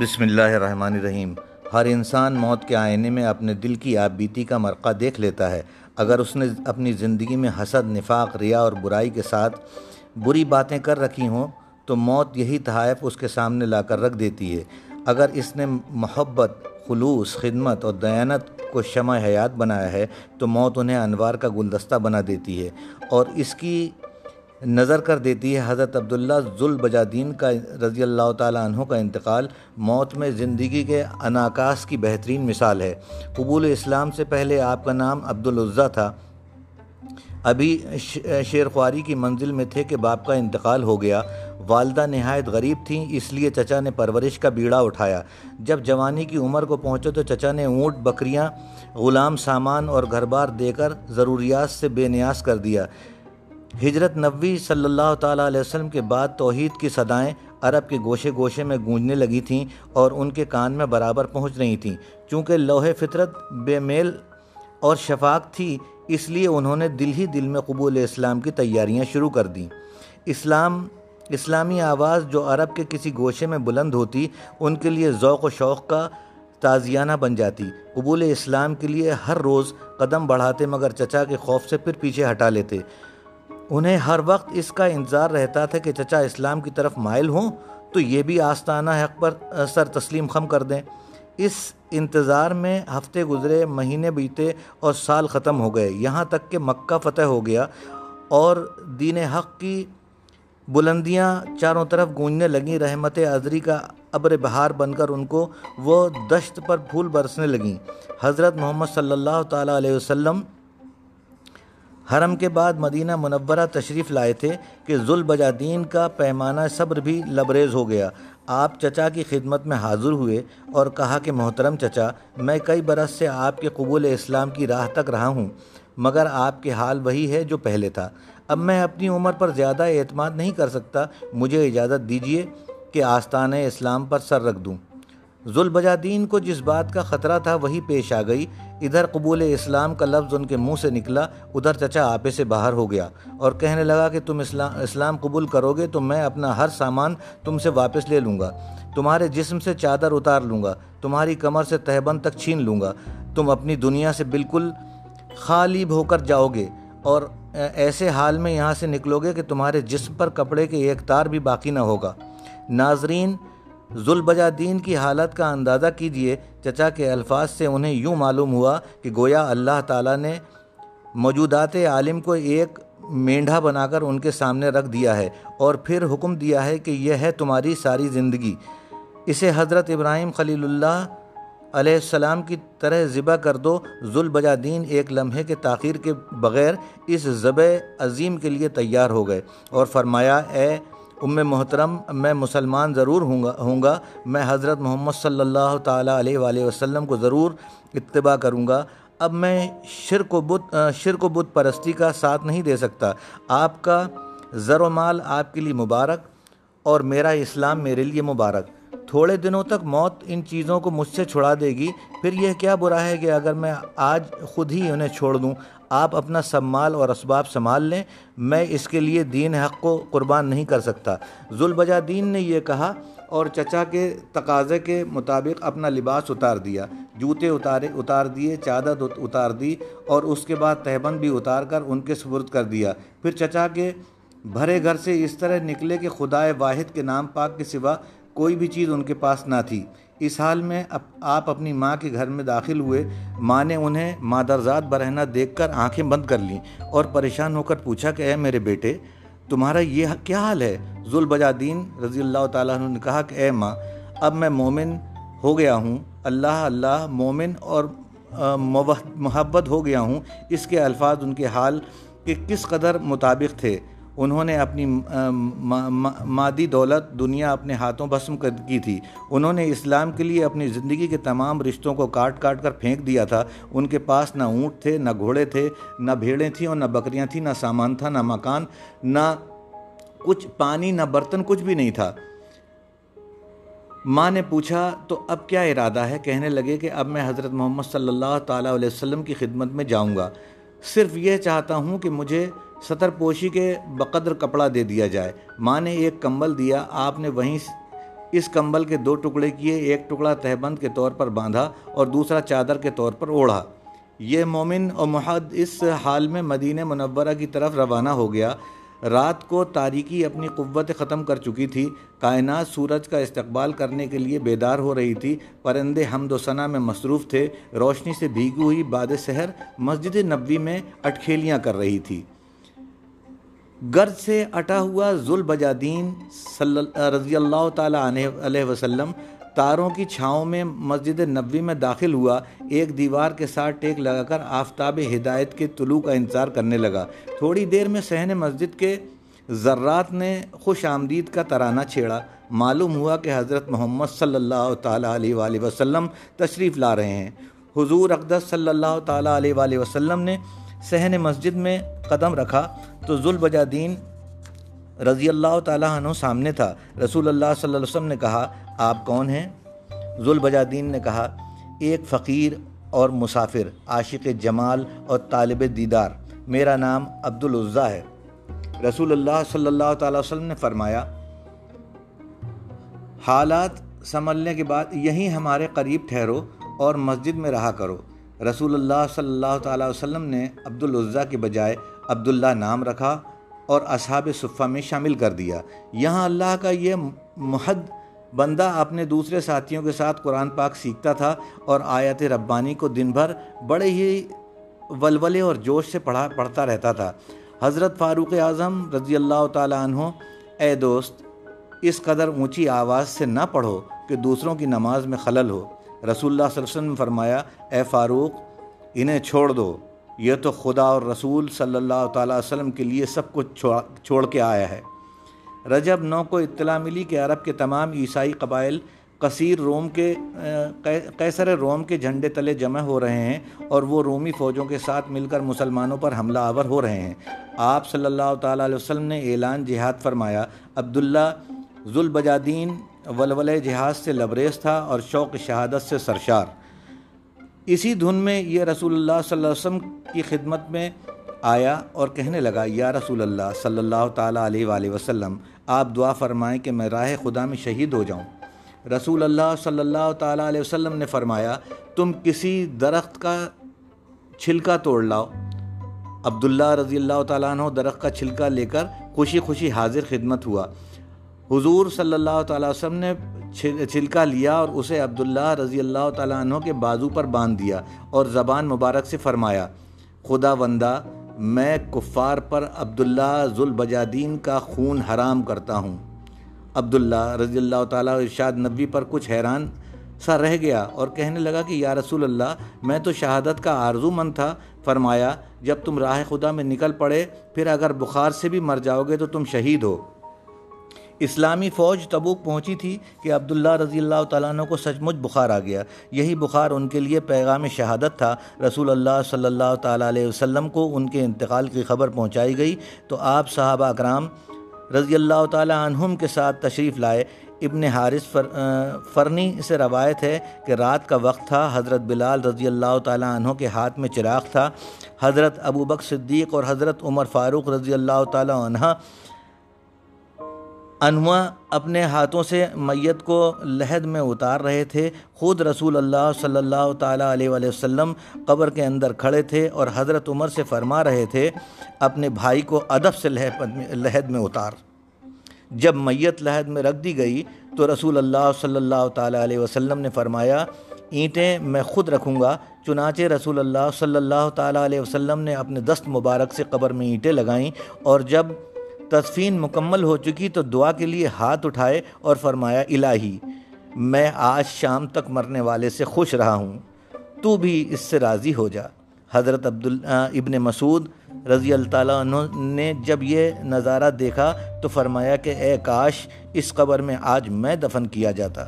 بسم اللہ الرحمن الرحیم۔ ہر انسان موت کے آئینے میں اپنے دل کی آپ بیتی کا مرقع دیکھ لیتا ہے۔ اگر اس نے اپنی زندگی میں حسد، نفاق، ریا اور برائی کے ساتھ بری باتیں کر رکھی ہوں، تو موت یہی تحائف اس کے سامنے لا کر رکھ دیتی ہے۔ اگر اس نے محبت، خلوص، خدمت اور دیانت کو شمع حیات بنایا ہے، تو موت انہیں انوار کا گلدستہ بنا دیتی ہے۔ اور اس کی نظر کر دیتی ہے حضرت عبداللہ ذوالبجادین کا رضی اللہ تعالیٰ عنہ کا انتقال موت میں زندگی کے اناکاس کی بہترین مثال ہے۔ قبول اسلام سے پہلے آپ کا نام عبدالعضیٰ تھا۔ ابھی شیر خواری کی منزل میں تھے کہ باپ کا انتقال ہو گیا۔ والدہ نہایت غریب تھیں، اس لیے چچا نے پرورش کا بیڑا اٹھایا۔ جب جوانی کی عمر کو پہنچے تو چچا نے اونٹ، بکریاں، غلام سامان اور گھر بار دے کر ضروریات سے بے نیاز کر دیا۔ ہجرت نبوی صلی اللہ تعالیٰ علیہ وسلم کے بعد توحید کی صدائیں عرب کے گوشے گوشے میں گونجنے لگی تھیں اور ان کے کان میں برابر پہنچ رہی تھیں۔ چونکہ لوح فطرت بے میل اور شفاق تھی، اس لیے انہوں نے دل ہی دل میں قبول اسلام کی تیاریاں شروع کر دیں۔ اسلام، اسلامی آواز جو عرب کے کسی گوشے میں بلند ہوتی، ان کے لیے ذوق و شوق کا تازیانہ بن جاتی۔ قبول اسلام کے لیے ہر روز قدم بڑھاتے مگر چچا کے خوف سے پھر پیچھے ہٹا لیتے۔ انہیں ہر وقت اس کا انتظار رہتا تھا کہ چچا اسلام کی طرف مائل ہوں، تو یہ بھی آستانہ حق پر سر تسلیم خم کر دیں۔ اس انتظار میں ہفتے گزرے، مہینے بیتے اور سال ختم ہو گئے۔ یہاں تک کہ مکہ فتح ہو گیا اور دین حق کی بلندیاں چاروں طرف گونجنے لگیں۔ رحمت عذری کا ابر بہار بن کر ان کو وہ دشت پر پھول برسنے لگیں۔ حضرت محمد صلی اللہ تعالیٰ علیہ وسلم حرم کے بعد مدینہ منورہ تشریف لائے تھے کہ ذوالبجادین کا پیمانہ صبر بھی لبریز ہو گیا۔ آپ چچا کی خدمت میں حاضر ہوئے اور کہا کہ، محترم چچا، میں کئی برس سے آپ کے قبول اسلام کی راہ تک رہا ہوں، مگر آپ کے حال وہی ہے جو پہلے تھا۔ اب میں اپنی عمر پر زیادہ اعتماد نہیں کر سکتا، مجھے اجازت دیجیے کہ آستان اسلام پر سر رکھ دوں۔ ذوالبجادین کو جس بات کا خطرہ تھا وہی پیش آ گئی۔ ادھر قبول اسلام کا لفظ ان کے منہ سے نکلا، ادھر چچا آپے سے باہر ہو گیا اور کہنے لگا کہ تم اسلام اسلام قبول کرو گے تو میں اپنا ہر سامان تم سے واپس لے لوں گا۔ تمہارے جسم سے چادر اتار لوں گا، تمہاری کمر سے تہبند تک چھین لوں گا۔ تم اپنی دنیا سے بالکل خالیب ہو کر جاؤ گے اور ایسے حال میں یہاں سے نکلو گے کہ تمہارے جسم پر کپڑے کے ایک تار بھی باقی نہ ہوگا۔ ناظرین ذوالبجادین کی حالت کا اندازہ کیجیے چچا کے الفاظ سے انہیں یوں معلوم ہوا کہ گویا اللہ تعالیٰ نے موجودات عالم کو ایک مینڈھا بنا کر ان کے سامنے رکھ دیا ہے اور پھر حکم دیا ہے کہ یہ ہے تمہاری ساری زندگی۔ اسے حضرت ابراہیم خلیل اللہ علیہ السلام کی طرح ذبح کر دو۔ ذوالبجادین ایک لمحے کے تاخیر کے بغیر اس ذبح عظیم کے لیے تیار ہو گئے اور فرمایا، اے ام محترم، میں مسلمان ضرور ہوں گا ہوں گا۔ میں حضرت محمد صلی اللہ تعالیٰ علیہ وآلہ وسلم کو ضرور اتباع کروں گا۔ اب میں شرک و بت، شرک و بت پرستی کا ساتھ نہیں دے سکتا۔ آپ کا زر و مال آپ کے لیے مبارک اور میرا اسلام میرے لیے مبارک۔ تھوڑے دنوں تک موت ان چیزوں کو مجھ سے چھڑا دے گی، پھر یہ کیا برا ہے کہ اگر میں آج خود ہی انہیں چھوڑ دوں، آپ اپنا سب مال اور اسباب سنبھال لیں، میں اس کے لیے دین حق کو قربان نہیں کر سکتا۔ ذوالبجا دین نے یہ کہا اور چچا کے تقاضے کے مطابق اپنا لباس اتار دیا۔ جوتے اتارے، اتار دیے، چادر اتار دی اور اس کے بعد تہبند بھی اتار کر ان کے سپرد کر دیا۔ پھر چچا کے بھرے گھر سے اس طرح نکلے کہ خدائے واحد کے نام پاک کے سوا کوئی بھی چیز ان کے پاس نہ تھی۔ اس حال میں آپ اپنی ماں کے گھر میں داخل ہوئے، ماں نے انہیں مادرزاد برہنہ دیکھ کر آنکھیں بند کر لیں اور پریشان ہو کر پوچھا کہ اے میرے بیٹے، تمہارا یہ کیا حال ہے؟ ذوالبجادین رضی اللہ تعالیٰ عنہ نے کہا کہ اے ماں، اب میں مومن ہو گیا ہوں، اللہ اللہ مومن اور محبت ہو گیا ہوں۔ اس کے الفاظ، ان کے حال کے کس قدر مطابق تھے؟ انہوں نے اپنی مادی دولت دنیا اپنے ہاتھوں بسم کی تھی۔ انہوں نے اسلام کے لیے اپنی زندگی کے تمام رشتوں کو کاٹ کاٹ کر پھینک دیا تھا۔ ان کے پاس نہ اونٹ تھے، نہ گھوڑے تھے، نہ بھیڑیں تھیں اور نہ بکریاں تھیں، نہ سامان تھا، نہ مکان، نہ کچھ پانی، نہ برتن، کچھ بھی نہیں تھا۔ ماں نے پوچھا، تو اب کیا ارادہ ہے؟ کہنے لگے کہ اب میں حضرت محمد صلی اللہ تعالیٰ علیہ وسلم کی خدمت میں جاؤں گا۔ صرف یہ چاہتا ہوں کہ مجھے سطر پوشی کے بقدر کپڑا دے دیا جائے۔ ماں نے ایک کمبل دیا، آپ نے وہیں اس کمبل کے دو ٹکڑے کیے، ایک ٹکڑا تہبند کے طور پر باندھا اور دوسرا چادر کے طور پر اوڑھا۔ یہ مومن اور محد اس حال میں مدینہ منورہ کی طرف روانہ ہو گیا۔ رات کو تاریکی اپنی قوت ختم کر چکی تھی۔ کائنات سورج کا استقبال کرنے کے لیے بیدار ہو رہی تھی۔ پرندے حمد و ثنا میں مصروف تھے۔ روشنی سے بھیگی ہوئی باد سحر مسجد نبوی میں اٹکھیلیاں کر رہی تھی۔ گرد سے اٹا ہوا ذل بجادین رضی اللہ تعالیٰ علیہ وسلم تاروں کی چھاؤں میں مسجد نبوی میں داخل ہوا، ایک دیوار کے ساتھ ٹیک لگا کر آفتاب ہدایت کے طلوع کا انتظار کرنے لگا۔ تھوڑی دیر میں سہن مسجد کے ذرات نے خوش آمدید کا ترانہ چھیڑا۔ معلوم ہوا کہ حضرت محمد صلی اللہ تعالیٰ علیہ وآلہ وسلم تشریف لا رہے ہیں۔ حضور اقدس صلی اللہ تعالیٰ علیہ وآلہ وسلم نے سہن مسجد میں قدم رکھا تو ذوالبجادین رضی اللہ تعالیٰ عنہ سامنے تھا۔ رسول اللہ صلی اللہ علیہ وسلم نے کہا، آپ کون ہیں؟ ذوالبجادین نے کہا، ایک فقیر اور مسافر، عاشق جمال اور طالب دیدار۔ میرا نام عبدالعضیٰ ہے۔ رسول اللہ صلی اللہ تعالیٰ وسلم نے فرمایا، حالات سنبھلنے کے بعد یہیں ہمارے قریب ٹھہرو اور مسجد میں رہا کرو۔ رسول اللہ صلی اللہ تعالیٰ وسلم نے عبدالعضیٰ کے بجائے عبداللہ نام رکھا اور اصحاب صفہ میں شامل کر دیا۔ یہاں اللہ کا یہ محد بندہ اپنے دوسرے ساتھیوں کے ساتھ قرآن پاک سیکھتا تھا اور آیت ربانی کو دن بھر بڑے ہی ولولے اور جوش سے پڑھا پڑھتا رہتا تھا۔ حضرت فاروق اعظم رضی اللہ تعالیٰ عنہ، اے دوست، اس قدر اونچی آواز سے نہ پڑھو کہ دوسروں کی نماز میں خلل ہو۔ رسول اللہ صلی اللہ علیہ وسلم نے فرمایا، اے فاروق، انہیں چھوڑ دو۔ یہ تو خدا اور رسول صلی اللہ تعالیٰ وسلم کے لیے سب کچھ چھوڑ کے آیا ہے۔ رجب نو کو اطلاع ملی کہ عرب کے تمام عیسائی قبائل کثیر روم کے قیصر روم کے جھنڈے تلے جمع ہو رہے ہیں اور وہ رومی فوجوں کے ساتھ مل کر مسلمانوں پر حملہ آور ہو رہے ہیں۔ آپ صلی اللہ تعالیٰ علیہ وسلم نے اعلان جہاد فرمایا۔ عبداللہ ذوالبجادین ولول جہاد سے لبریز تھا اور شوق شہادت سے سرشار۔ اسی دھن میں یہ رسول اللہ صلی اللہ علیہ وسلم کی خدمت میں آیا اور کہنے لگا، یا رسول اللہ صلی اللہ تعالیٰ علیہ وآلہ وسلم، آپ دعا فرمائیں کہ میں راہ خدا میں شہید ہو جاؤں. رسول اللہ صلی اللہ تعالیٰ علیہ وسلم نے فرمایا، تم کسی درخت کا چھلکا توڑ لاؤ۔ عبداللہ رضی اللہ تعالیٰ عنہ درخت کا چھلکا لے کر خوشی خوشی حاضر خدمت ہوا۔ حضور صلی اللہ تعالیٰ وسلم نے چھلکا لیا اور اسے عبداللہ رضی اللہ تعالیٰ عنہ کے بازو پر باندھ دیا اور زبان مبارک سے فرمایا، خدا وندہ میں کفار پر عبداللہ ذوالبجادین کا خون حرام کرتا ہوں. عبداللہ رضی اللہ تعالیٰ ارشاد نبی پر کچھ حیران سا رہ گیا اور کہنے لگا کہ، یا رسول اللہ، میں تو شہادت کا آرزو مند تھا۔ فرمایا، جب تم راہ خدا میں نکل پڑے، پھر اگر بخار سے بھی مر جاؤ گے تو تم شہید ہو۔ اسلامی فوج تبوک پہنچی تھی کہ عبداللہ رضی اللہ تعالیٰ عنہ کو سچ مچ بخار آ گیا۔ یہی بخار ان کے لیے پیغام شہادت تھا۔ رسول اللہ صلی اللہ تعالیٰ علیہ وسلم کو ان کے انتقال کی خبر پہنچائی گئی۔ تو آپ صحابہ اکرام رضی اللہ تعالیٰ عنہم کے ساتھ تشریف لائے۔ ابن حارث فرنی سے روایت ہے کہ رات کا وقت تھا۔ حضرت بلال رضی اللہ تعالیٰ عنہ کے ہاتھ میں چراغ تھا۔ حضرت ابو بک صدیق اور حضرت عمر فاروق رضی اللہ تعالیٰ عنہ انواع اپنے ہاتھوں سے میت کو لہد میں اتار رہے تھے۔ خود رسول اللہ صلی اللہ تعالیٰ علیہ وآلہ وسلم قبر کے اندر کھڑے تھے اور حضرت عمر سے فرما رہے تھے، اپنے بھائی کو ادب سے لہد میں اتار۔ جب میت لہد میں رکھ دی گئی تو رسول اللہ صلی اللہ تعالیٰ علیہ وسلم نے فرمایا، اینٹیں میں خود رکھوں گا، چنانچہ رسول اللہ صلی اللہ تعالیٰ علیہ وسلم نے اپنے دست مبارک سے قبر میں اینٹیں لگائیں اور جب تدفین مکمل ہو چکی تو دعا کے لیے ہاتھ اٹھائے اور فرمایا، الہی، میں آج شام تک مرنے والے سے خوش رہا ہوں۔ تو بھی اس سے راضی ہو جا۔ حضرت عبد ابن مسعود رضی اللہ تعالیٰ عنہ نے جب یہ نظارہ دیکھا تو فرمایا کہ، اے کاش، اس قبر میں آج میں دفن کیا جاتا۔